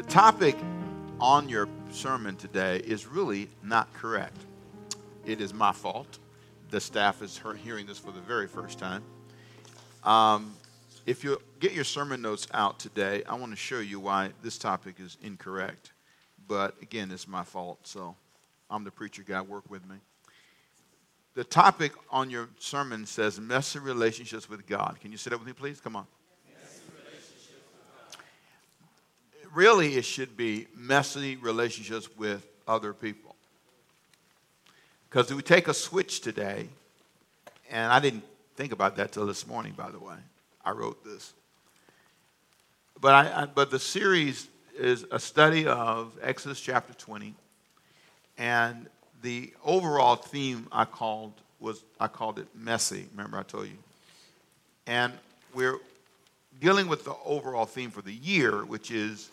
The topic on your sermon today is really not correct. It is my fault. The staff is hearing this for the very first time. Um, if you get your sermon notes out today, I want to show you why this topic is incorrect. But again, it's my fault, so I'm the preacher guy. Work with me. The topic on your sermon says messy relationships with God. Can you sit up with me, please? Come on. Really, it should be messy relationships with other people. Because we take a switch today, and I didn't think about that till this morning, by the way. I wrote this. But, I, I, but the series is a study of Exodus chapter 20, and the overall theme I called was I called it messy. Remember I told you, and we're dealing with the overall theme for the year, which is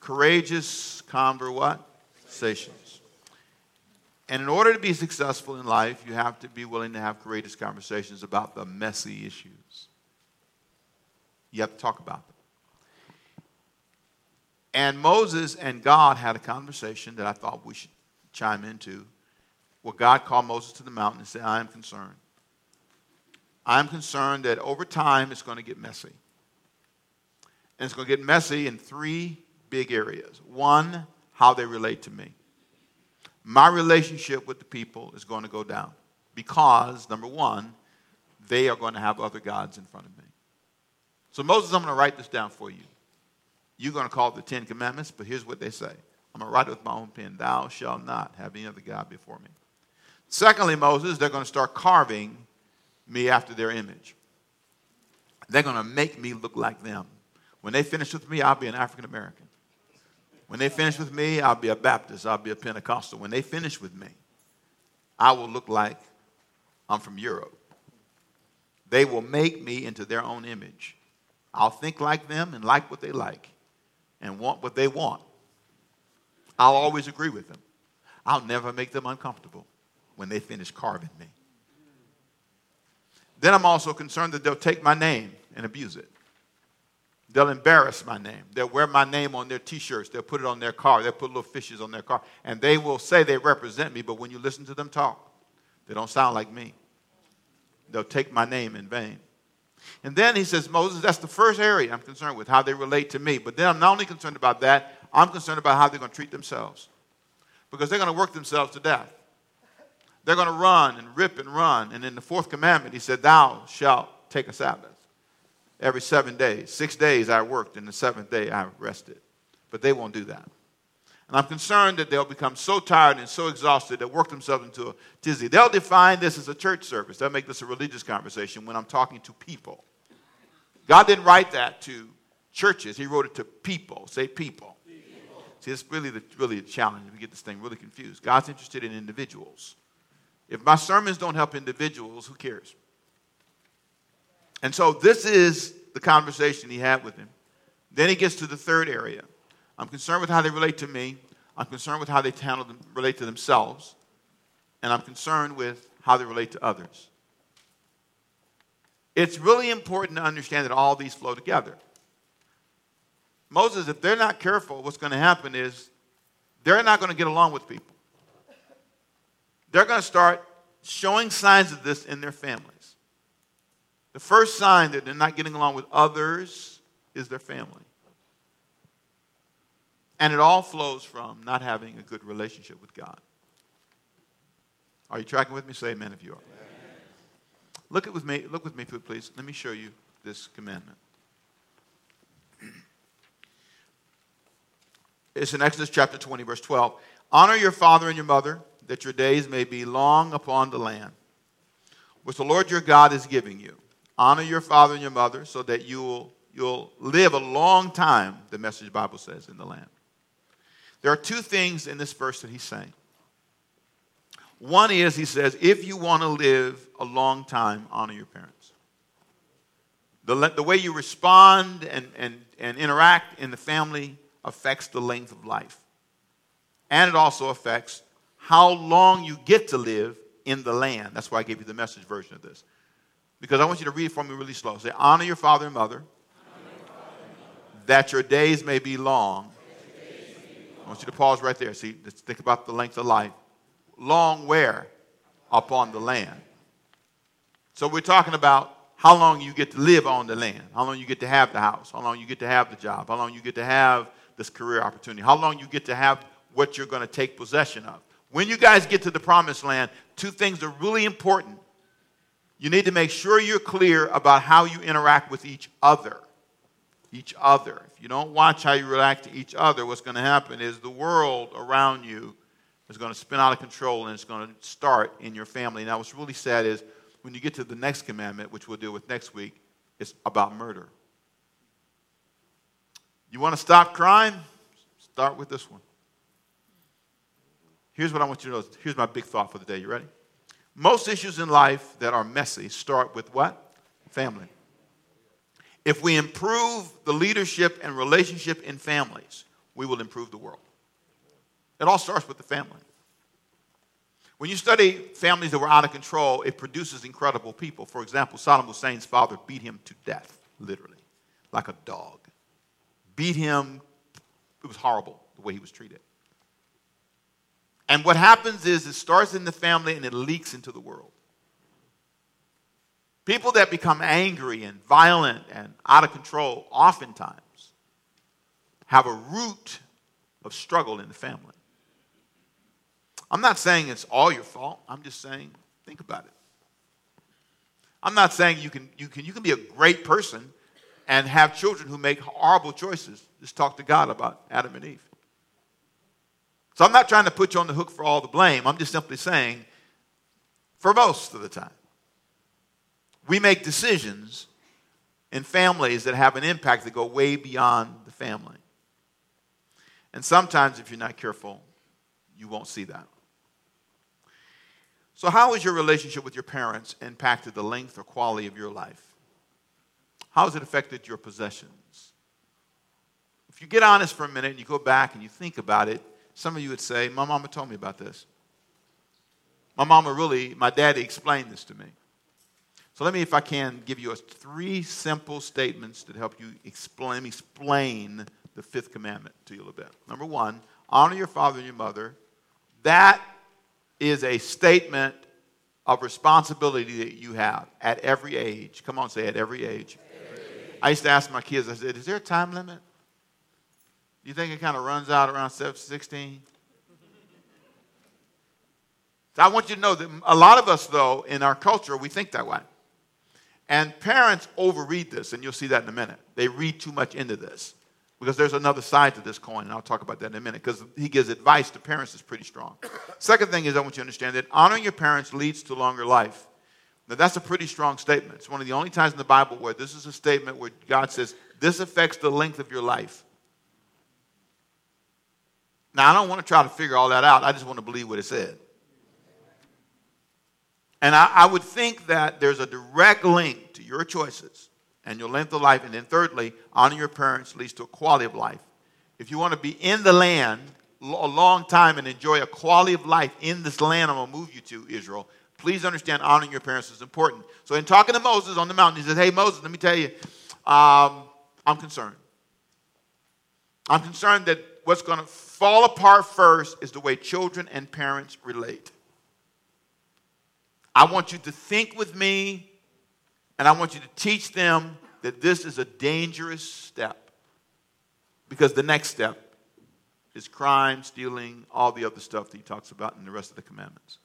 courageous conversations. And in order to be successful in life, you have to be willing to have courageous conversations about the messy issues. You have to talk about them. And Moses and God had a conversation that I thought we should chime into. Where God called Moses to the mountain and said, I am concerned. I'm concerned that over time it's going to get messy. And it's going to get messy in three big areas. One, how they relate to me. My relationship with the people is going to go down because, number one, they are going to have other gods in front of me. So, Moses, I'm going to write this down for you. You're going to call it the Ten Commandments, but here's what they say I'm going to write it with my own pen Thou shalt not have any other God before me. Secondly, Moses, they're going to start carving me after their image. They're going to make me look like them. When they finish with me, I'll be an African American. When they finish with me, I'll be a Baptist, I'll be a Pentecostal. When they finish with me, I will look like I'm from Europe. They will make me into their own image. I'll think like them and like what they like and want what they want. I'll always agree with them. I'll never make them uncomfortable when they finish carving me. Then I'm also concerned that they'll take my name and abuse it. They'll embarrass my name. They'll wear my name on their t shirts. They'll put it on their car. They'll put little fishes on their car. And they will say they represent me, but when you listen to them talk, they don't sound like me. They'll take my name in vain. And then he says, Moses, that's the first area I'm concerned with, how they relate to me. But then I'm not only concerned about that, I'm concerned about how they're going to treat themselves. Because they're going to work themselves to death. They're going to run and rip and run. And in the fourth commandment, he said, Thou shalt take a Sabbath every seven days. Six days I worked, and the seventh day I rested. But they won't do that. And I'm concerned that they'll become so tired and so exhausted they'll work themselves into a tizzy. They'll define this as a church service. They'll make this a religious conversation when I'm talking to people. God didn't write that to churches, He wrote it to people. Say people. people. See, it's really the, really a challenge. We get this thing really confused. God's interested in individuals. If my sermons don't help individuals, who cares? And so this is the conversation he had with him. Then he gets to the third area. I'm concerned with how they relate to me. I'm concerned with how they them, relate to themselves. And I'm concerned with how they relate to others. It's really important to understand that all these flow together. Moses, if they're not careful, what's going to happen is they're not going to get along with people. They're going to start showing signs of this in their family. The first sign that they're not getting along with others is their family. And it all flows from not having a good relationship with God. Are you tracking with me? Say amen if you are. Amen. Look at with me, look with me, please. Let me show you this commandment. It's in Exodus chapter 20, verse 12. Honor your father and your mother, that your days may be long upon the land, which the Lord your God is giving you. Honor your father and your mother so that you'll, you'll live a long time, the message Bible says, in the land. There are two things in this verse that he's saying. One is, he says, if you want to live a long time, honor your parents. The, the way you respond and, and, and interact in the family affects the length of life. And it also affects how long you get to live in the land. That's why I gave you the message version of this. Because I want you to read it for me really slow. Say, honor your father and mother, that your days may be long I want you to pause right there. See, let's think about the length of life. Long where? Upon the land. So we're talking about how long you get to live on the land, how long you get to have the house, how long you get to have the job, how long you get to have this career opportunity, how long you get to have what you're going to take possession of. When you guys get to the promised land, two things are really important. You need to make sure you're clear about how you interact with each other. Each other. If you don't watch how you react to each other, what's going to happen is the world around you is going to spin out of control and it's going to start in your family. Now, what's really sad is when you get to the next commandment, which we'll deal with next week, it's about murder. You want to stop crime? Start with this one. Here's what I want you to know. Here's my big thought for the day. You ready? Most issues in life that are messy start with what? Family. If we improve the leadership and relationship in families, we will improve the world. It all starts with the family. When you study families that were out of control, it produces incredible people. For example, Saddam Hussein's father beat him to death, literally, like a dog. Beat him. It was horrible the way he was treated. And what happens is it starts in the family and it leaks into the world. People that become angry and violent and out of control oftentimes have a root of struggle in the family. I'm not saying it's all your fault. I'm just saying think about it. I'm not saying you can, you can, you can be a great person and have children who make horrible choices. Just talk to God about Adam and Eve. So I'm not trying to put you on the hook for all the blame. I'm just simply saying, for most of the time, we make decisions in families that have an impact that go way beyond the family. And sometimes, if you're not careful, you won't see that. So, how has your relationship with your parents impacted the length or quality of your life? How has it affected your possessions? If you get honest for a minute and you go back and you think about it, some of you would say, My mama told me about this. My mama really, my daddy explained this to me. So let me, if I can, give you three simple statements that help you explain, explain the fifth commandment to you a little bit. Number one, honor your father and your mother. That is a statement of responsibility that you have at every age. Come on, say at every age. Every age. I used to ask my kids, I said, is there a time limit? You think it kind of runs out around 16? So I want you to know that a lot of us, though, in our culture, we think that way. And parents overread this, and you'll see that in a minute. They read too much into this because there's another side to this coin, and I'll talk about that in a minute because he gives advice to parents that's pretty strong. Second thing is, I want you to understand that honoring your parents leads to longer life. Now, that's a pretty strong statement. It's one of the only times in the Bible where this is a statement where God says, This affects the length of your life. Now, I don't want to try to figure all that out. I just want to believe what it said. And I, I, would think that there's a direct link to your choices and your length of life. And then, thirdly, honoring your parents leads to a quality of life. If you want to be in the land a long time and enjoy a quality of life in this land I'm going to move you to, Israel, please understand honoring your parents is important. So, in talking to Moses on the mountain, he says, Hey, Moses, let me tell you, um, I'm concerned. I'm concerned that what's going to fall apart first is the way children and parents relate. I want you to think with me, and I want you to teach them that this is a dangerous step. Because the next step is crime, stealing, all the other stuff that he talks about in the rest of the commandments.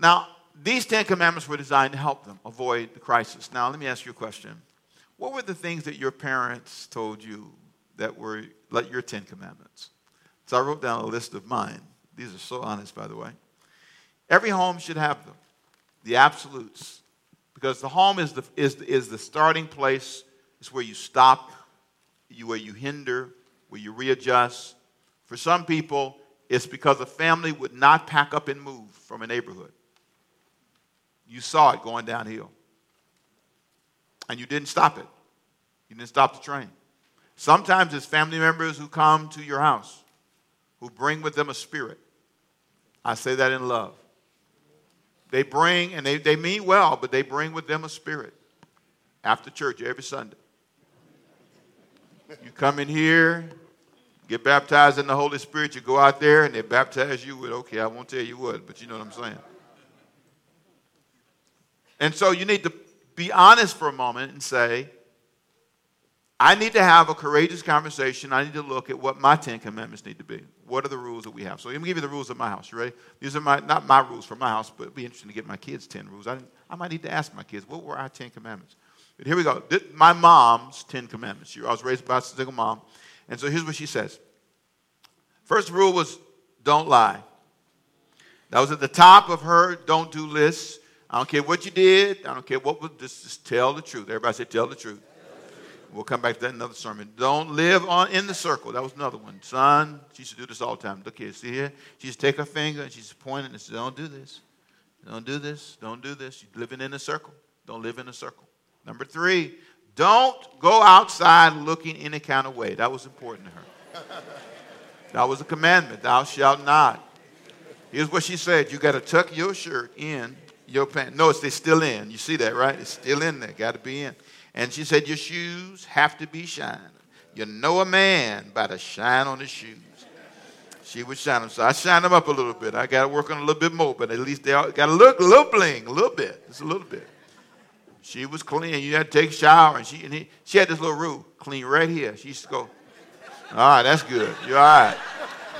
Now, these Ten Commandments were designed to help them avoid the crisis. Now, let me ask you a question. What were the things that your parents told you that were like your Ten Commandments. So I wrote down a list of mine. These are so honest, by the way. Every home should have them, the absolutes, because the home is the, is is the starting place. It's where you stop, you, where you hinder, where you readjust. For some people, it's because a family would not pack up and move from a neighborhood. You saw it going downhill. And you didn't stop it. You didn't stop the train. Sometimes it's family members who come to your house who bring with them a spirit. I say that in love. They bring, and they, they mean well, but they bring with them a spirit after church every Sunday. You come in here, get baptized in the Holy Spirit, you go out there and they baptize you with, okay, I won't tell you what, but you know what I'm saying. And so you need to be honest for a moment and say, I need to have a courageous conversation. I need to look at what my Ten Commandments need to be. What are the rules that we have? So let me give you the rules of my house. You ready? These are my not my rules for my house, but it'd be interesting to get my kids' ten rules. I, I might need to ask my kids, what were our Ten Commandments? But here we go. This, my mom's Ten Commandments. I was raised by a single mom. And so here's what she says. First rule was don't lie. That was at the top of her don't do list. I don't care what you did. I don't care what was, just, just tell the truth. Everybody said tell the truth. We'll come back to that another sermon. Don't live on in the circle. That was another one. Son, she used to do this all the time. Look here, see here? She used to take her finger and she's pointing and says, Don't do this. Don't do this. Don't do this. You're living in a circle. Don't live in a circle. Number three, don't go outside looking any kind of way. That was important to her. that was a commandment. Thou shalt not. Here's what she said You got to tuck your shirt in your pants. Notice they're still in. You see that, right? It's still in there. Got to be in. And she said, Your shoes have to be shining. You know a man by the shine on his shoes. She would shine them. So I shine them up a little bit. I got to work on a little bit more, but at least they got to look a little bling, a little bit. Just a little bit. She was clean. You had to take a shower. And she, and he, she had this little rule clean right here. She used to go, All right, that's good. You're all right.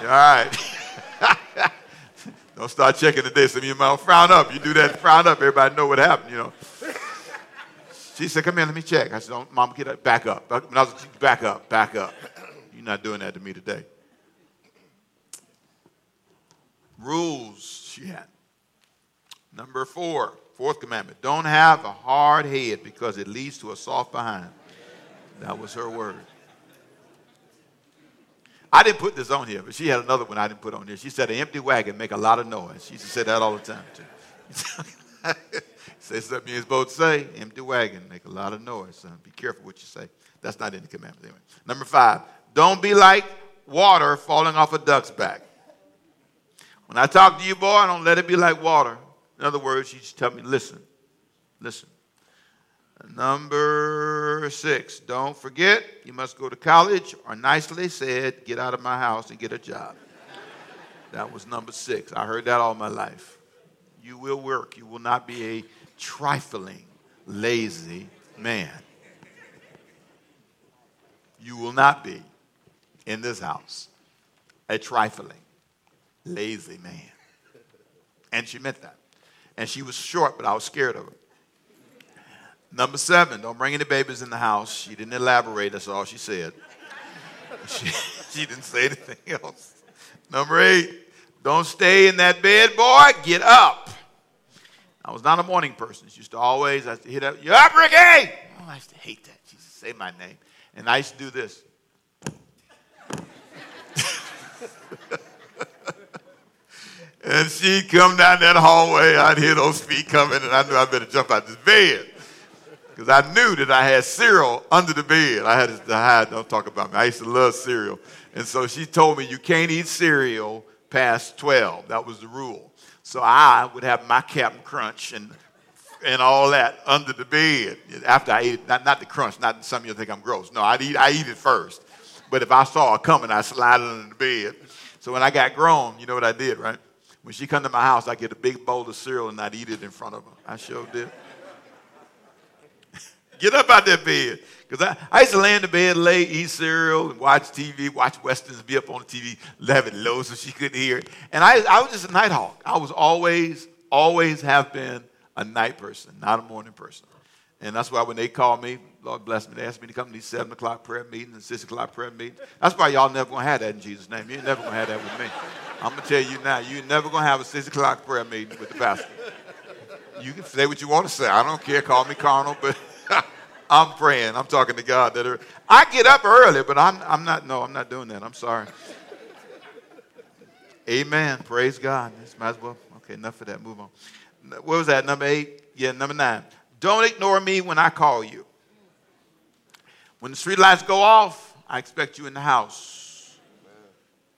You're all right. Don't start checking the day. Some of you might frown up. You do that, frown up. Everybody know what happened, you know. She said, Come here, let me check. I said, Don't, Mom, get up. Back up. Back, was, back up. Back up. You're not doing that to me today. Rules she had. Number four, fourth commandment. Don't have a hard head because it leads to a soft behind. That was her word. I didn't put this on here, but she had another one I didn't put on here. She said, an empty wagon make a lot of noise. She used to say that all the time, too. Say something you're supposed to say. Empty wagon. Make a lot of noise, son. Be careful what you say. That's not in the commandments. Anyway. Number five, don't be like water falling off a duck's back. When I talk to you, boy, don't let it be like water. In other words, you just tell me, listen, listen. Number six, don't forget you must go to college, or nicely said, get out of my house and get a job. That was number six. I heard that all my life. You will work. You will not be a trifling, lazy man. You will not be in this house a trifling, lazy man. And she meant that. And she was short, but I was scared of her. Number seven, don't bring any babies in the house. She didn't elaborate, that's all she said. She, she didn't say anything else. Number eight, don't stay in that bed, boy, get up. I was not a morning person. She used to always, I used to hit up, you up, Ricky? Oh, I used to hate that. She used to say my name. And I used to do this. and she'd come down that hallway. I'd hear those feet coming, and I knew I better jump out of this bed. Because I knew that I had cereal under the bed. I had to hide, don't talk about me. I used to love cereal. And so she told me, you can't eat cereal past 12. That was the rule. So I would have my Captain Crunch and and all that under the bed after I ate it. Not, not the crunch, not some of you think I'm gross. No, I eat, I eat it first. But if I saw it coming, I slide it under the bed. So when I got grown, you know what I did, right? When she come to my house, I get a big bowl of cereal and I'd eat it in front of her. I sure did. get up out that bed. Because I, I used to lay in the bed late, eat cereal, and watch TV, watch Westerns, be up on the TV, have it low so she couldn't hear it. And I, I was just a night hawk. I was always, always have been a night person, not a morning person. And that's why when they call me, Lord bless me, they ask me to come to these 7 o'clock prayer meetings and 6 o'clock prayer meetings. That's why y'all never going to have that in Jesus' name. You're never going to have that with me. I'm going to tell you now, you're never going to have a 6 o'clock prayer meeting with the pastor. You can say what you want to say. I don't care. Call me carnal, but I'm praying. I'm talking to God. That are, I get up early, but I'm, I'm not. No, I'm not doing that. I'm sorry. Amen. Praise God. This might as well. Okay, enough of that. Move on. What was that? Number eight? Yeah, number nine. Don't ignore me when I call you. When the street lights go off, I expect you in the house.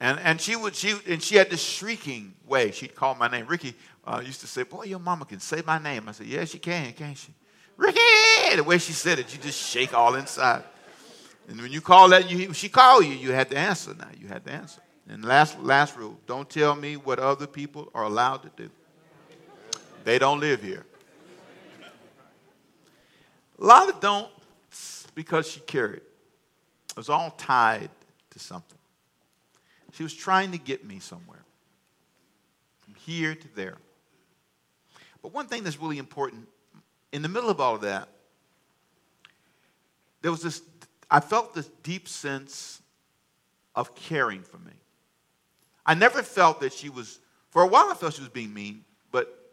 And, and she would she and she had this shrieking way. She'd call my name. Ricky uh, used to say, "Boy, your mama can say my name." I said, "Yeah, she can, can't she?" Ricky! The way she said it, you just shake all inside. And when you call that, you, she called you, you had to answer now. You had to answer. And last, last rule don't tell me what other people are allowed to do. They don't live here. A lot of don't because she carried. It was all tied to something. She was trying to get me somewhere, from here to there. But one thing that's really important in the middle of all of that, there was this, I felt this deep sense of caring for me. I never felt that she was, for a while I felt she was being mean, but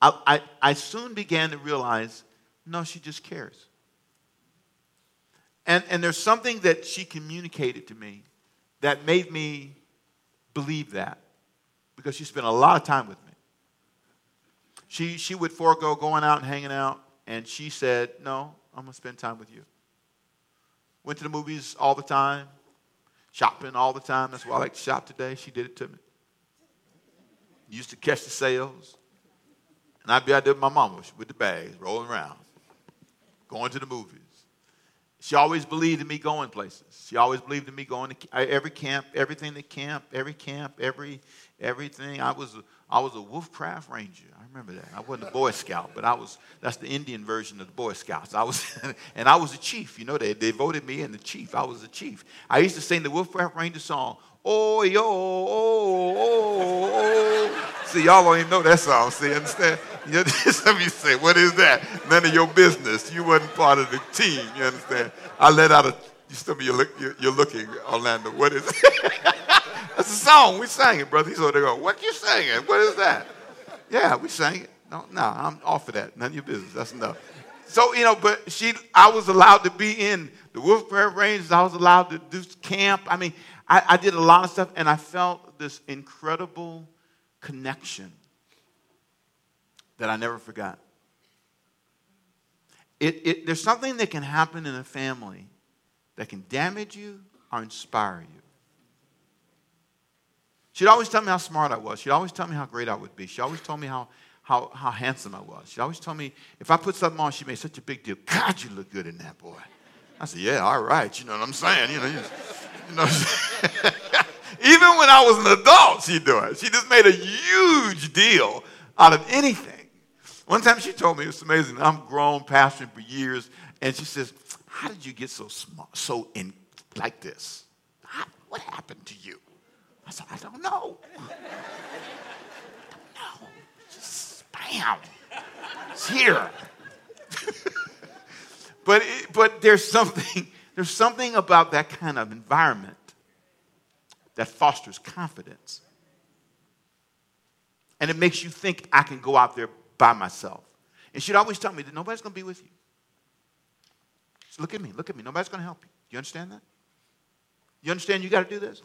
I, I, I soon began to realize no, she just cares. And, and there's something that she communicated to me that made me believe that because she spent a lot of time with me. She, she would forego going out and hanging out, and she said, No, I'm going to spend time with you. Went to the movies all the time, shopping all the time. That's why I like to shop today. She did it to me. Used to catch the sales. And I'd be out there with my mama with the bags, rolling around going to the movies. She always believed in me going places. She always believed in me going to every camp, everything the camp, every camp, every everything. I was I was a Woodcraft Ranger. I remember that. I wasn't a Boy Scout, but I was. That's the Indian version of the Boy Scouts. I was, and I was a chief. You know, they they voted me in the chief. I was a chief. I used to sing the Woodcraft Ranger song. Oh yo, oh, oh, oh. See, y'all don't even know that song. See, understand? You, some of you say, what is that? None of your business. You wasn't part of the team. You understand? I let out a, some of you look, you're, you're looking, Orlando. What is it? That's a song. We sang it, brother. He's over there going, what you singing? What is that? Yeah, we sang it. No, no, I'm off of that. None of your business. That's enough. So, you know, but she, I was allowed to be in the Woodcraft Rangers. I was allowed to do camp. I mean, I, I did a lot of stuff, and I felt this incredible connection that I never forgot. It, it, there's something that can happen in a family that can damage you or inspire you. She'd always tell me how smart I was. She'd always tell me how great I would be. She always told me how, how, how handsome I was. She always told me if I put something on, she made such a big deal. God, you look good in that, boy. I said, yeah, all right. You know what I'm saying? You know, you, know Even when I was an adult, she'd do it. She just made a huge deal out of anything. One time she told me, it was amazing. I'm grown, pastoring for years, and she says, How did you get so smart, so in like this? What happened to you? I said, I don't know. Don't know. Just bam. It's here. but, it, but there's something, there's something about that kind of environment that fosters confidence. And it makes you think I can go out there by myself. And she'd always tell me that nobody's going to be with you. Look at me, look at me. Nobody's going to help you. You understand that? You understand you got to do this?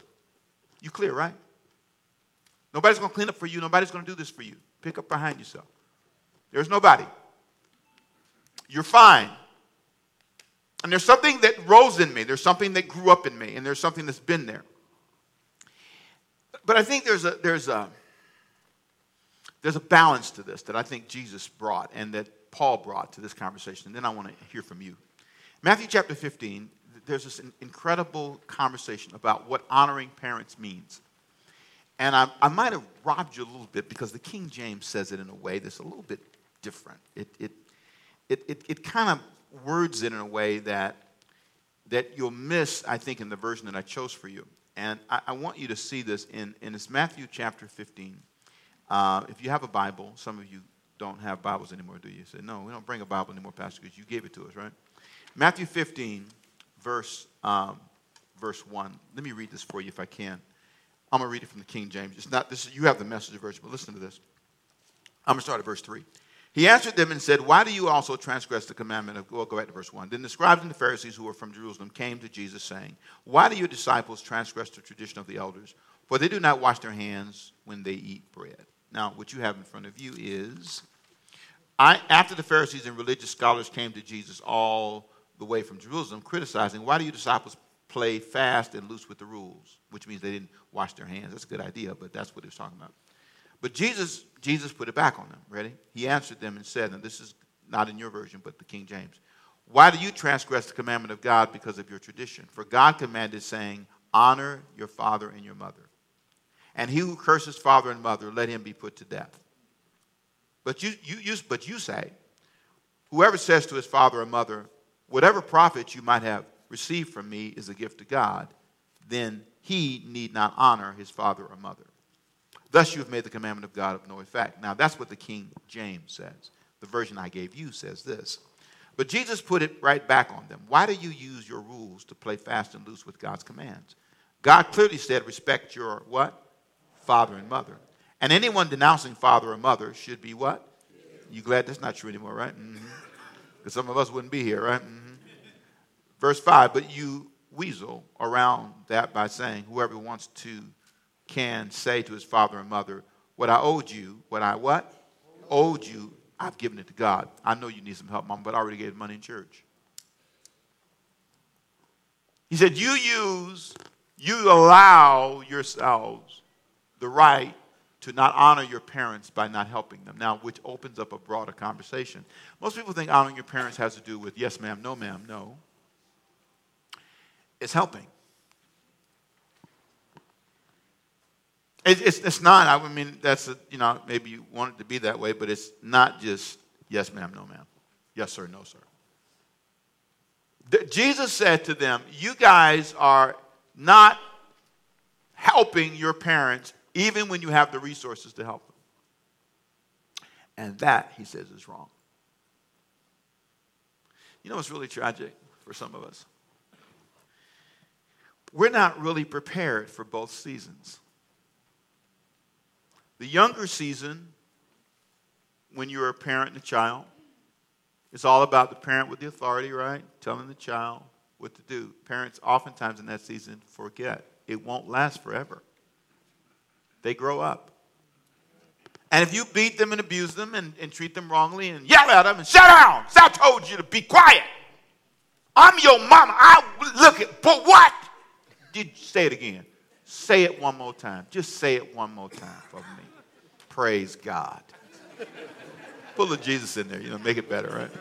You clear, right? Nobody's going to clean up for you. Nobody's going to do this for you. Pick up behind yourself. There's nobody. You're fine. And there's something that rose in me. There's something that grew up in me. And there's something that's been there. But I think there's a, there's a, there's a balance to this that I think Jesus brought and that Paul brought to this conversation. And then I want to hear from you. Matthew chapter 15, there's this incredible conversation about what honoring parents means. And I, I might have robbed you a little bit because the King James says it in a way that's a little bit different. It, it, it, it, it kind of words it in a way that, that you'll miss, I think, in the version that I chose for you. And I, I want you to see this in, in this Matthew chapter 15. Uh, if you have a Bible, some of you don't have Bibles anymore, do you? you say, no, we don't bring a Bible anymore, Pastor, because you gave it to us, right? Matthew 15, verse, um, verse 1. Let me read this for you if I can. I'm going to read it from the King James. It's not this, you have the message version, but listen to this. I'm going to start at verse 3. He answered them and said, Why do you also transgress the commandment of, well, go back to verse 1. Then the scribes and the Pharisees who were from Jerusalem came to Jesus, saying, Why do your disciples transgress the tradition of the elders? For they do not wash their hands when they eat bread. Now, what you have in front of you is I, after the Pharisees and religious scholars came to Jesus all the way from Jerusalem, criticizing, Why do you disciples play fast and loose with the rules? Which means they didn't wash their hands. That's a good idea, but that's what he was talking about. But Jesus, Jesus put it back on them. Ready? He answered them and said, and this is not in your version, but the King James. Why do you transgress the commandment of God because of your tradition? For God commanded, saying, Honor your father and your mother. And he who curses father and mother, let him be put to death. But you, you, you, but you say, Whoever says to his father or mother, Whatever profit you might have received from me is a gift to God, then he need not honor his father or mother. Thus you have made the commandment of God of no effect. Now that's what the King James says. The version I gave you says this. But Jesus put it right back on them. Why do you use your rules to play fast and loose with God's commands? God clearly said, respect your what? Father and mother. And anyone denouncing father or mother should be what? You glad that's not true anymore, right? Because mm-hmm. some of us wouldn't be here, right? Mm-hmm. Verse 5, but you weasel around that by saying, whoever wants to can say to his father and mother, what I owed you, what I what? Owed you, I've given it to God. I know you need some help, mom, but I already gave money in church. He said, You use, you allow yourselves the right to not honor your parents by not helping them. Now, which opens up a broader conversation. Most people think honoring your parents has to do with yes, ma'am, no, ma'am. No. It's helping. it's, it's not. I mean, that's, a, you know, maybe you want it to be that way, but it's not just yes, ma'am, no, ma'am. Yes, sir, no, sir. The, Jesus said to them, You guys are not helping your parents even when you have the resources to help them. And that, he says, is wrong. You know what's really tragic for some of us? We're not really prepared for both seasons. The younger season, when you're a parent and a child, it's all about the parent with the authority, right? Telling the child what to do. Parents, oftentimes in that season, forget. It won't last forever. They grow up. And if you beat them and abuse them and, and treat them wrongly and yell at them and shut down, I told you to be quiet. I'm your mama. I look at, but what? Did say it again? Say it one more time. Just say it one more time for me. Praise God. Put a little Jesus in there, you know, make it better, right?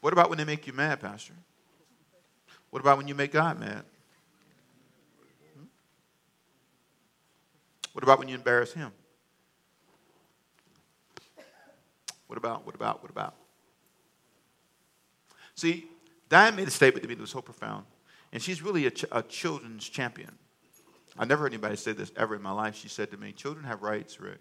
What about when they make you mad, Pastor? What about when you make God mad? Hmm? What about when you embarrass Him? What about, what about, what about? See, Diane made a statement to me that was so profound. And she's really a, ch- a children's champion. I never heard anybody say this ever in my life. She said to me, Children have rights, Rick.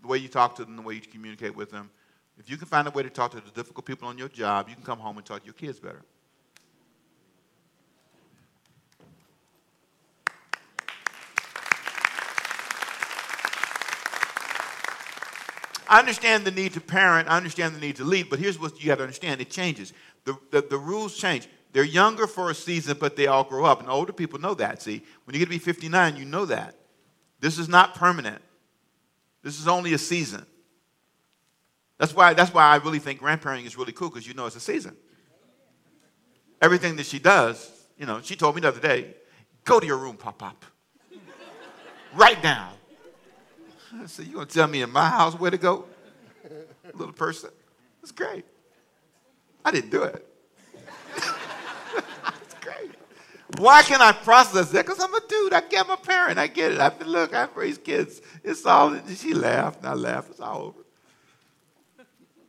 The way you talk to them, the way you communicate with them. If you can find a way to talk to the difficult people on your job, you can come home and talk to your kids better. I understand the need to parent, I understand the need to lead, but here's what you got to understand it changes. The, the, the, rules change. They're younger for a season, but they all grow up. And older people know that. See, when you get to be 59, you know that. This is not permanent, this is only a season. That's why, that's why I really think grandparenting is really cool because you know it's a season. Everything that she does, you know, she told me the other day go to your room, Pop Pop. right down I said, You gonna tell me in my house where to go? Little person. It's great. I didn't do it. it's great. Why can I process that? Because I'm a dude. I get my parent. I get it. I said, look, I've raised kids. It's all she laughed and I laughed. It's all over.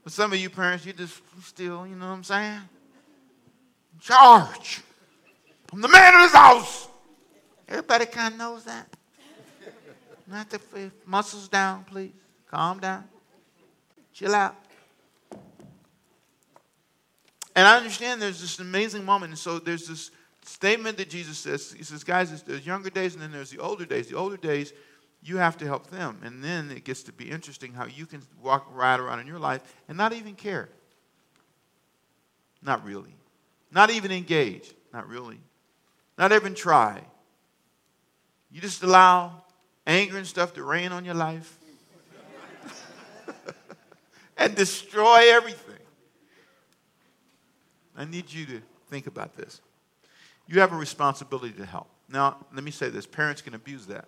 But some of you parents, you just still, you know what I'm saying? Charge. I'm the man of this house. Everybody kind of knows that. Not the muscles down, please. Calm down. Chill out. And I understand there's this amazing moment. And so there's this statement that Jesus says. He says, guys, there's younger days and then there's the older days. The older days, you have to help them. And then it gets to be interesting how you can walk right around in your life and not even care. Not really. Not even engage. Not really. Not even try. You just allow anger and stuff to rain on your life and destroy everything. I need you to think about this. You have a responsibility to help. Now, let me say this parents can abuse that.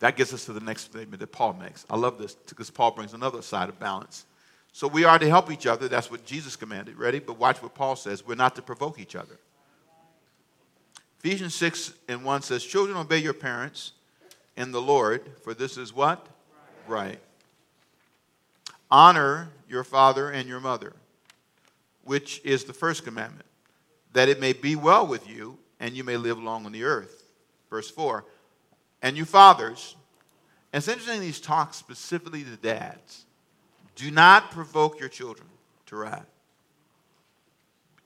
That gets us to the next statement that Paul makes. I love this because Paul brings another side of balance. So we are to help each other. That's what Jesus commanded. Ready? But watch what Paul says. We're not to provoke each other. Ephesians 6 and 1 says, Children, obey your parents in the Lord, for this is what? Right. right. Honor your father and your mother, which is the first commandment, that it may be well with you and you may live long on the earth. Verse 4 And you fathers, and it's interesting these talks specifically to dads. Do not provoke your children to wrath.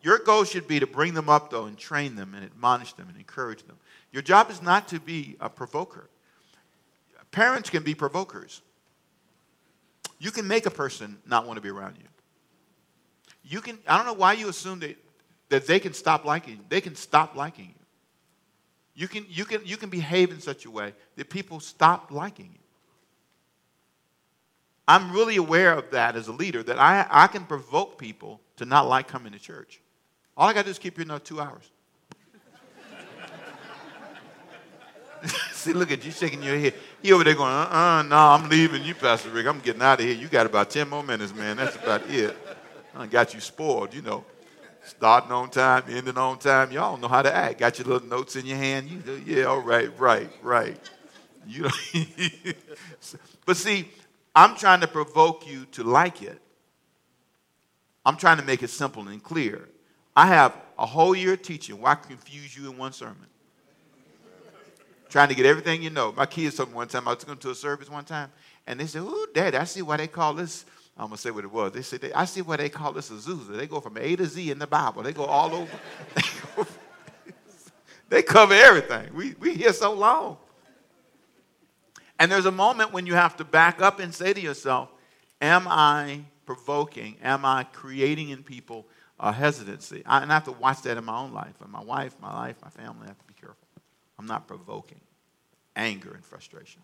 Your goal should be to bring them up, though, and train them and admonish them and encourage them. Your job is not to be a provoker. Parents can be provokers. You can make a person not want to be around you. You can, I don't know why you assume that, that they can stop liking you. They can stop liking you. You can, you, can, you can behave in such a way that people stop liking you. I'm really aware of that as a leader, that I, I can provoke people to not like coming to church. All I got to do is keep you another two hours. See, look at you shaking your head. He over there going, uh-uh, no, I'm leaving you, Pastor Rick. I'm getting out of here. You got about 10 more minutes, man. That's about it. I got you spoiled, you know. Starting on time, ending on time. Y'all know how to act. Got your little notes in your hand. You know, yeah, all right, right, right. You know. but see, I'm trying to provoke you to like it. I'm trying to make it simple and clear. I have a whole year of teaching. Why confuse you in one sermon? trying to get everything you know. My kids told me one time, I took them to a service one time, and they said, Ooh, Dad, I see why they call this. I'm going to say what it was. They said, I see why they call this Azusa. They go from A to Z in the Bible, they go all over. they cover everything. We, we hear so long. And there's a moment when you have to back up and say to yourself, Am I provoking? Am I creating in people a hesitancy? I, and I have to watch that in my own life. And my wife, my life, my family, I have to be careful. I'm not provoking anger and frustration.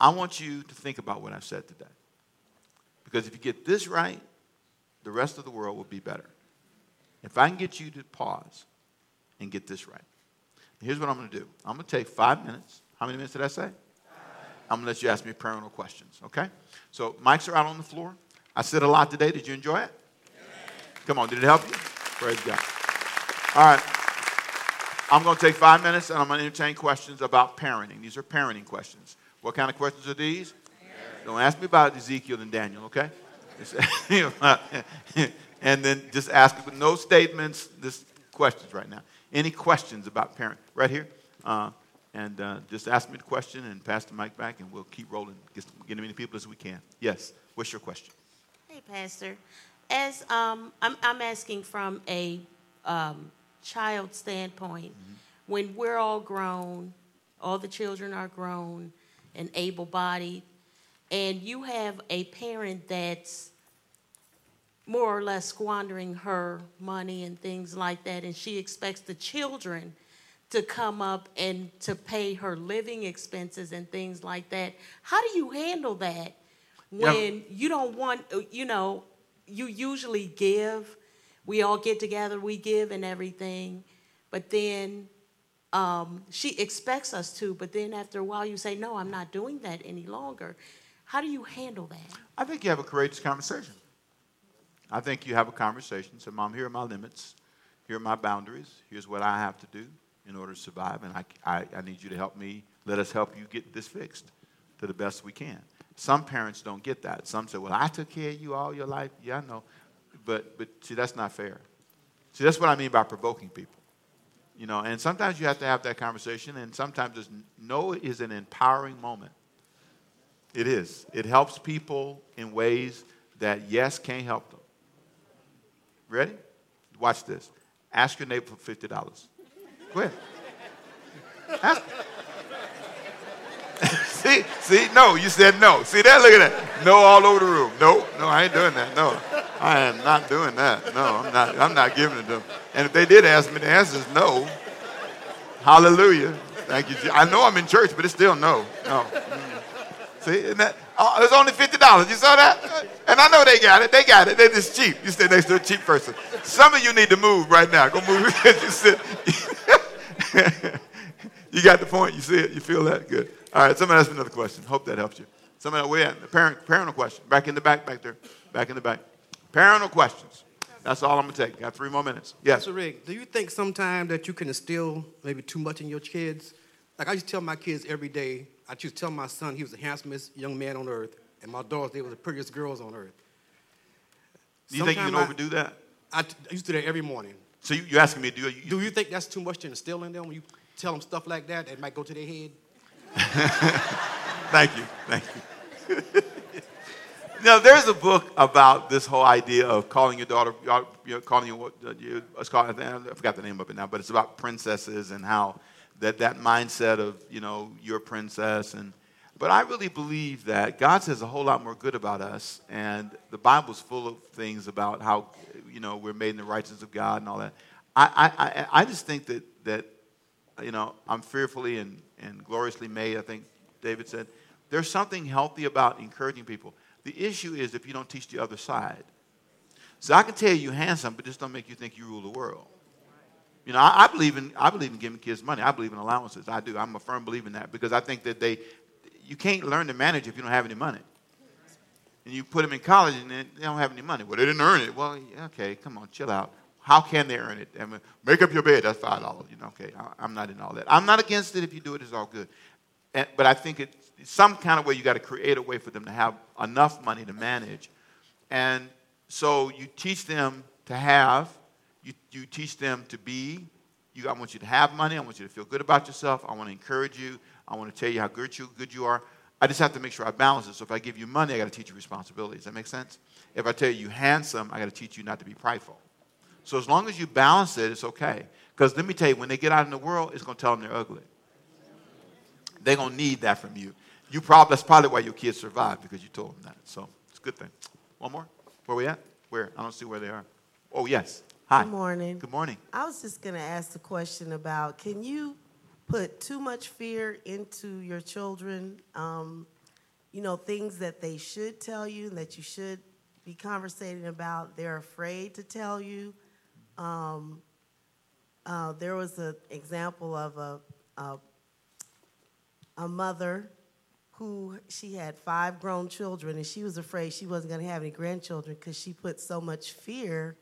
I want you to think about what I've said today. Because if you get this right, the rest of the world will be better. If I can get you to pause and get this right. Here's what I'm going to do I'm going to take five minutes. How many minutes did I say? I'm going to let you ask me parental questions, okay? So, mics are out on the floor. I said a lot today. Did you enjoy it? Come on, did it help you? Praise God. All right. I'm going to take five minutes and I'm going to entertain questions about parenting. These are parenting questions. What kind of questions are these? Don't ask me about Ezekiel and Daniel, okay? and then just ask no statements, just questions right now. Any questions about parenting? Right here. Uh, and uh, just ask me the question and pass the mic back, and we'll keep rolling, get as many people as we can. Yes, what's your question? Pastor. As um, I'm, I'm asking from a um, child standpoint, mm-hmm. when we're all grown, all the children are grown and able bodied, and you have a parent that's more or less squandering her money and things like that, and she expects the children to come up and to pay her living expenses and things like that. How do you handle that when yeah. you don't want, you know, you usually give, we all get together, we give and everything, but then um, she expects us to, but then after a while you say, no, I'm not doing that any longer. How do you handle that? I think you have a courageous conversation. I think you have a conversation. So, Mom, here are my limits. Here are my boundaries. Here's what I have to do in order to survive, and I, I, I need you to help me. Let us help you get this fixed to the best we can. Some parents don't get that. Some say, Well, I took care of you all your life. Yeah, I know. But, but see, that's not fair. See, that's what I mean by provoking people. You know, and sometimes you have to have that conversation, and sometimes no is an empowering moment. It is. It helps people in ways that yes can't help them. Ready? Watch this. Ask your neighbor for fifty dollars. Ahead. Ask. See, no, you said no. See that? Look at that. No all over the room. No, no, I ain't doing that. No. I am not doing that. No, I'm not, I'm not giving it to them. And if they did ask me, the answer is no. Hallelujah. Thank you. I know I'm in church, but it's still no. No. Mm. See, and that, oh, it was only $50. You saw that? And I know they got it. They got it. They're just cheap. You sit next to a cheap person. Some of you need to move right now. Go move. you sit. you got the point. You see it. You feel that? Good. All right. Somebody ask me another question. Hope that helps you. Somebody, where at? The parent, parental question. Back in the back, back there. Back in the back. Parental questions. That's all I'm going to take. Got three more minutes. Yes. Mr. Rick, do you think sometimes that you can instill maybe too much in your kids? Like I used to tell my kids every day, I used to tell my son he was the handsomest young man on earth, and my daughters, they were the prettiest girls on earth. Do you think you can Sometime I- overdo that? I used to do that every morning. So you, you're asking me, do you, Do you think that's too much to instill in them when you tell them stuff like that? It might go to their head. Thank you. Thank you. now, there's a book about this whole idea of calling your daughter, you know, calling you what uh, you, it's called, I forgot the name of it now, but it's about princesses and how that, that mindset of, you know, you're a princess. And, but I really believe that God says a whole lot more good about us. And the Bible's full of things about how, you know, we're made in the righteousness of God and all that. I, I, I just think that, that you know, I'm fearfully and, and gloriously made, I think David said. There's something healthy about encouraging people. The issue is if you don't teach the other side. So I can tell you handsome, but just don't make you think you rule the world. You know, I, I believe in I believe in giving kids money. I believe in allowances. I do. I'm a firm believer in that because I think that they you can't learn to manage if you don't have any money. And you put them in college and they don't have any money. Well, they didn't earn it. Well, okay, come on, chill out. How can they earn it? I mean, make up your bed. That's five dollars. You know, okay. I, I'm not in all that. I'm not against it if you do it. It's all good. And, but I think it's some kind of way you got to create a way for them to have enough money to manage. And so you teach them to have, you, you teach them to be. You, I want you to have money. I want you to feel good about yourself. I want to encourage you. I want to tell you how good you, good you are. I just have to make sure I balance it. So if I give you money, I got to teach you responsibility. Does that make sense? If I tell you you're handsome, I got to teach you not to be prideful. So as long as you balance it, it's okay. Because let me tell you, when they get out in the world, it's going to tell them they're ugly. They're going to need that from you. You probably, that's probably why your kids survived because you told them that. So it's a good thing. One more? Where we at? Where? I don't see where they are. Oh, yes. Hi. Good morning. Good morning. I was just going to ask the question about can you put too much fear into your children? Um, you know, things that they should tell you and that you should be conversating about, they're afraid to tell you. Um, uh, there was an example of a, a, a mother who she had five grown children and she was afraid she wasn't going to have any grandchildren because she put so much fear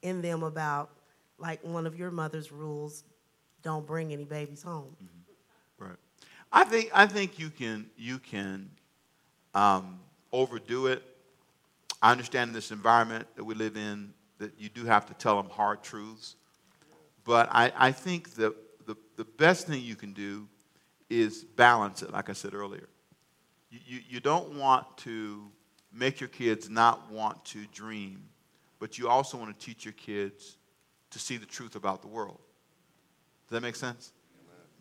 in them about like one of your mother's rules don't bring any babies home Right. I think I think you can you can um, overdo it. I understand this environment that we live in that you do have to tell them hard truths, but I, I think the, the the best thing you can do is balance it. Like I said earlier, you, you, you don't want to make your kids not want to dream, but you also want to teach your kids to see the truth about the world. Does that make sense?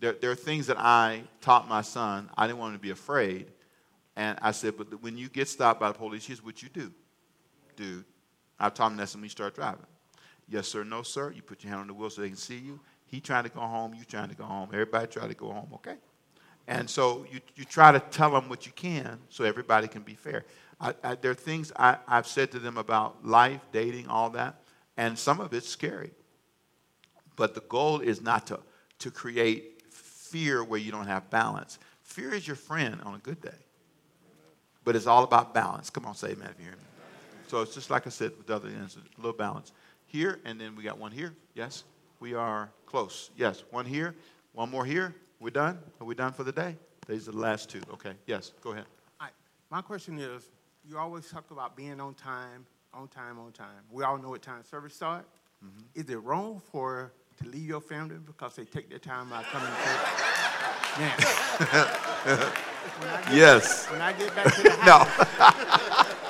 there, there are things that I taught my son. I didn't want him to be afraid. And I said, but when you get stopped by the police, here's what you do. Dude, I told him that's when you start driving. Yes, sir, no, sir. You put your hand on the wheel so they can see you. He trying to go home, you trying to go home. Everybody try to go home, okay? And so you, you try to tell them what you can so everybody can be fair. I, I, there are things I, I've said to them about life, dating, all that, and some of it's scary. But the goal is not to, to create fear where you don't have balance. Fear is your friend on a good day. But it's all about balance. Come on, say amen if you hear me. So it's just like I said with the other answers, a little balance. Here, and then we got one here. Yes, we are close. Yes, one here, one more here. We're done? Are we done for the day? These are the last two. Okay, yes, go ahead. Right. My question is, you always talk about being on time, on time, on time. We all know what time service start. Mm-hmm. Is it wrong for to leave your family because they take their time out coming to church? when I Yes. when I get back to the house, No,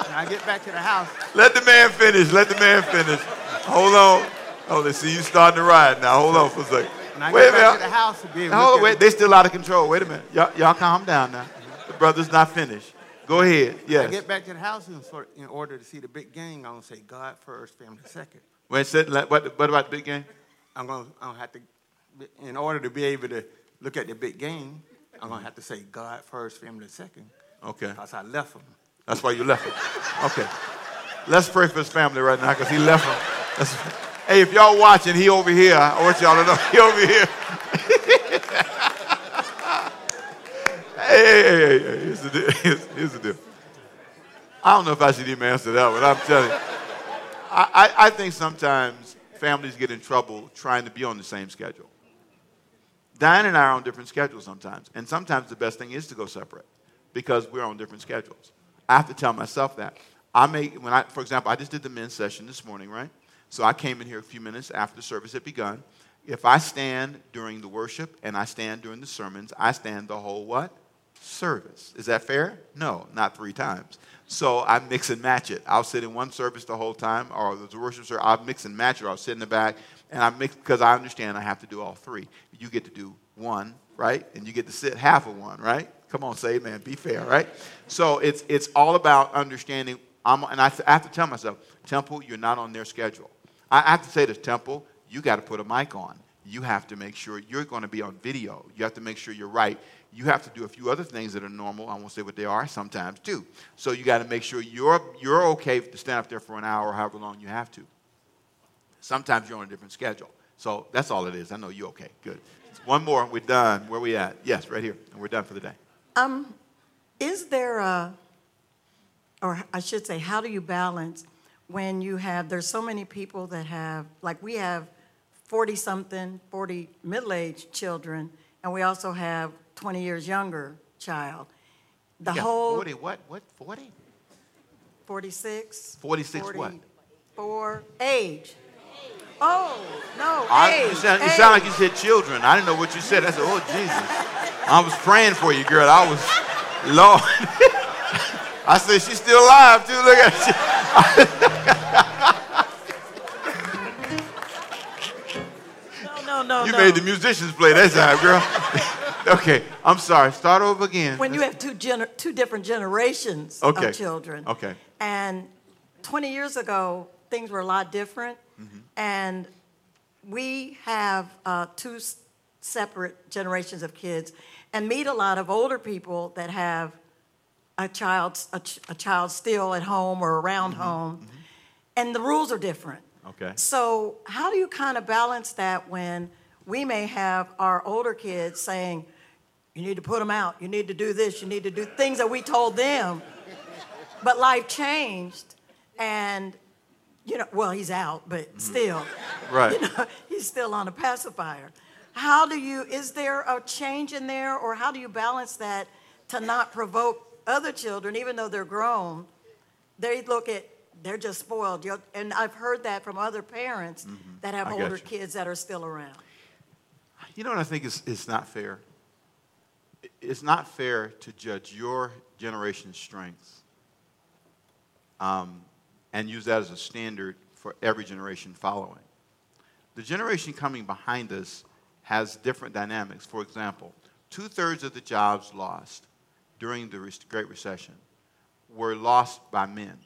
when I get back to the house, let the man finish. Let the man finish. Hold on. Oh, let's see you starting to ride now. Hold on for a second. when I Wait a get back to the minute. house to be able to Hold on, wait. They still out of control. Wait a minute. Y'all, y'all calm down now. The brother's not finished. Go ahead. I Yes. get back to the house in order to see the big game, I'm gonna say God first, family second. Wait, said, what, what about the big game? I'm gonna, I'm gonna have to, in order to be able to look at the big game, I'm gonna have to say God first, family second, Okay. because I left him. That's why you left him. Okay. Let's pray for his family right now because he left him. That's- hey, if y'all watching, he over here. I want y'all to know he over here. hey, hey, hey, here's the deal. Here's, here's the deal. I don't know if I should even answer that one. I'm telling you. I, I, I think sometimes families get in trouble trying to be on the same schedule. Diane and I are on different schedules sometimes. And sometimes the best thing is to go separate because we're on different schedules. I have to tell myself that. I may, when I, for example, I just did the men's session this morning, right? So I came in here a few minutes after the service had begun. If I stand during the worship and I stand during the sermons, I stand the whole what? Service. Is that fair? No, not three times. So I mix and match it. I'll sit in one service the whole time, or the worship service, I'll mix and match it. I'll sit in the back, and I mix because I understand I have to do all three. You get to do one, right? And you get to sit half of one, right? Come on, say amen. Be fair, right? So it's, it's all about understanding. I'm, and I, I have to tell myself, Temple, you're not on their schedule. I have to say to Temple, you got to put a mic on. You have to make sure you're going to be on video. You have to make sure you're right. You have to do a few other things that are normal. I won't say what they are sometimes too. So you got to make sure you're, you're okay to stand up there for an hour or however long you have to. Sometimes you're on a different schedule. So that's all it is. I know you okay. Good. One more. We're done. Where we at? Yes, right here. And we're done for the day. Um, is there a, or I should say, how do you balance when you have, there's so many people that have, like we have 40 something, 40 middle aged children, and we also have 20 years younger child. The Yeah, whole 40, what? What? 40? 46, 46 what? 44 age. Oh, no, I, you, sound, you sound like you said children. I didn't know what you said. I said, oh, Jesus. I was praying for you, girl. I was, Lord. I said, she's still alive, too. Look at her. No, no, no, You no. made the musicians play that time, girl. okay, I'm sorry. Start over again. when you have two, gener- two different generations Okay. of children. Okay. And 20 years ago, things were a lot different. Mm-hmm. And we have uh, two separate generations of kids and meet a lot of older people that have a child, a, ch- a child still at home or around Mm-hmm. home. And the rules are different. Okay. So, how do you kind of balance that when we may have our older kids saying, you need to put them out, you need to do this, you need to do things that we told them, but life changed, and you know, well, he's out, but still, Right. you know, he's still on a pacifier. How do you? Is there a change in there, or how do you balance that to not provoke other children, even though they're grown? They look at they're just spoiled, You're- and I've heard that from other parents that have Mm-hmm. I older kids that are still around. You know what I think is, is not fair? It's not fair to judge your generation's strengths um, and use that as a standard for every generation following. The generation coming behind us has different dynamics. For example, two thirds of the jobs lost during the Great Recession were lost by men.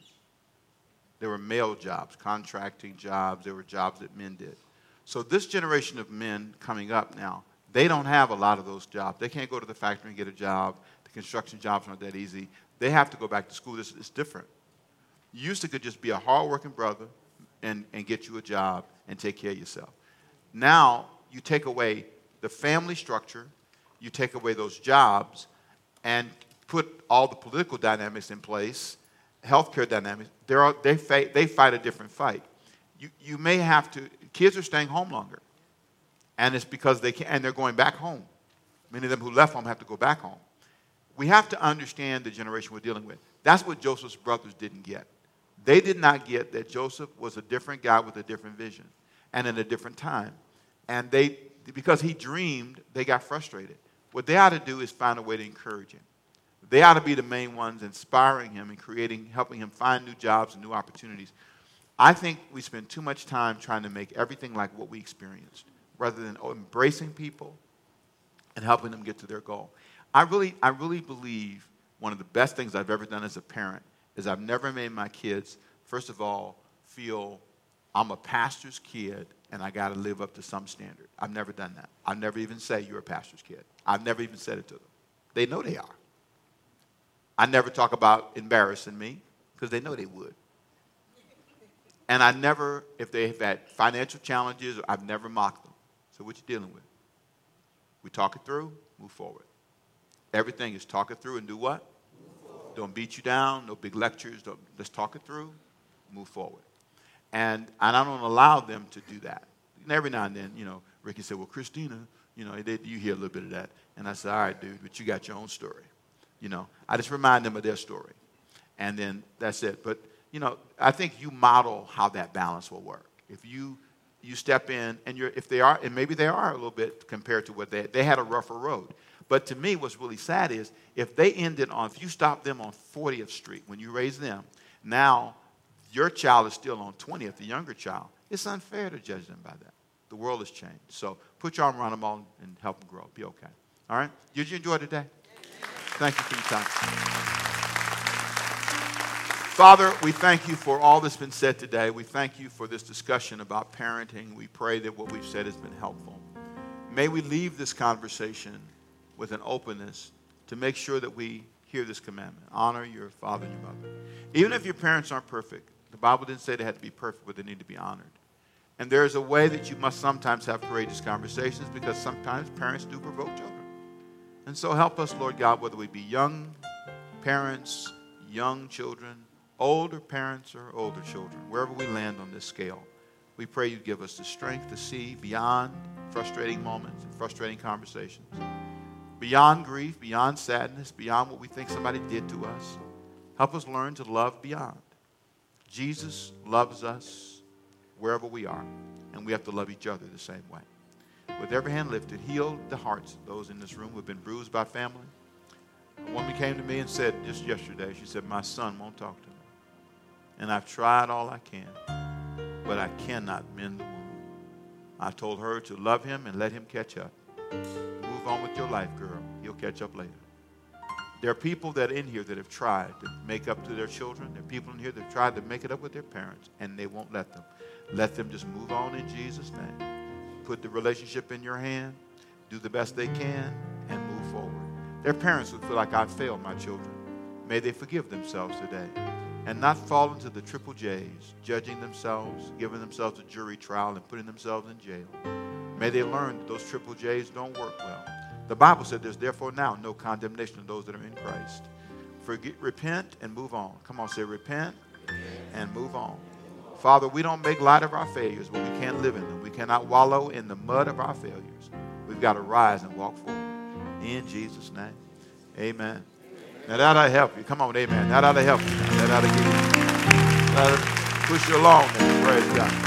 They were male jobs, contracting jobs, they were jobs that men did. So this generation of men coming up now, they don't have a lot of those jobs. They can't go to the factory and get a job. The construction jobs aren't that easy. They have to go back to school. This is different. To could just be a hardworking brother and, and get you a job and take care of yourself. Now you take away the family structure, you take away those jobs, and put all the political dynamics in place, healthcare dynamics. Are, they, fight, they fight a different fight. You, you may have to, kids are staying home longer. And it's because they can, and they're going back home. Many of them who left home have to go back home. We have to understand the generation we're dealing with. That's what Joseph's brothers didn't get. They did not get that Joseph was a different guy with a different vision and in a different time. And they, because he dreamed, they got frustrated. What they ought to do is find a way to encourage him. They ought to be the main ones inspiring him and creating, helping him find new jobs and new opportunities. I think we spend too much time trying to make everything like what we experienced rather than embracing people and helping them get to their goal. I really, I really believe one of the best things I've ever done as a parent is I've never made my kids, first of all, feel I'm a pastor's kid and I got to live up to some standard. I've never done that. I've never even say you're a pastor's kid. I've never even said it to them. They know they are. I never talk about embarrassing me because they know they would. And I never, if they've had financial challenges, I've never mocked them. So what you dealing with? We talk it through, move forward. Everything is talk it through and do what? Don't beat you down, no big lectures. Don't, let's talk it through, move forward. And, and I don't allow them to do that. And every now and then, you know, Ricky said, Well, Christina, you know, they, you hear a little bit of that. And I said, All right, dude, but you got your own story. You know, I just remind them of their story. And then that's it. But, you know, I think you model how that balance will work. If you you step in and you're if they are and maybe they are a little bit compared to what they they had a rougher road but to me what's really sad is if they ended on if you stop them on 40th street when you raise them now your child is still on 20th the younger child. It's unfair to judge them by that. The world has changed. So put your arm around them all and help them grow be okay. All right? Did you enjoy today? Thank you for your time. Father, we thank you for all that's been said today. We thank you for this discussion about parenting. We pray that what we've said has been helpful. May we leave this conversation with an openness to make sure that we hear this commandment honor your father and your mother. Even if your parents aren't perfect, the Bible didn't say they had to be perfect, but they need to be honored. And there is a way that you must sometimes have courageous conversations because sometimes parents do provoke children. And so help us, Lord God, whether we be young parents, young children, older parents or older children, wherever we land on this scale, we pray you give us the strength to see beyond frustrating moments and frustrating conversations, beyond grief, beyond sadness, beyond what we think somebody did to us. Help us learn to love beyond. Jesus loves us wherever we are, and we have to love each other the same way. With every hand lifted, heal the hearts of those in this room who have been bruised by family. A woman came to me and said just yesterday, she said, My son won't talk to me. And I've tried all I can, but I cannot mend the wound. I told her to love him and let him catch up. Move on with your life, girl. He'll catch up later. There are people that are in here that have tried to make up to their children. There are people in here that have tried to make it up with their parents, and they won't let them. Let them just move on in Jesus' name. Put the relationship in your hand, do the best they can, and move forward. Their parents would feel like I failed my children. May they forgive themselves today and not fall into the triple J's, judging themselves, giving themselves a jury trial, and putting themselves in jail. May they learn that those triple J's don't work well. The Bible said there's therefore now no condemnation of those that are in Christ. Forget, repent and move on. Come on, say repent and move on. Father, we don't make light of our failures, but we can't live in them. We cannot wallow in the mud of our failures. We've got to rise and walk forward. In Jesus' name, amen. Now that ought to help you. Come on, amen. That ought to help you. That ought to give you. That ought to push you along. Praise God.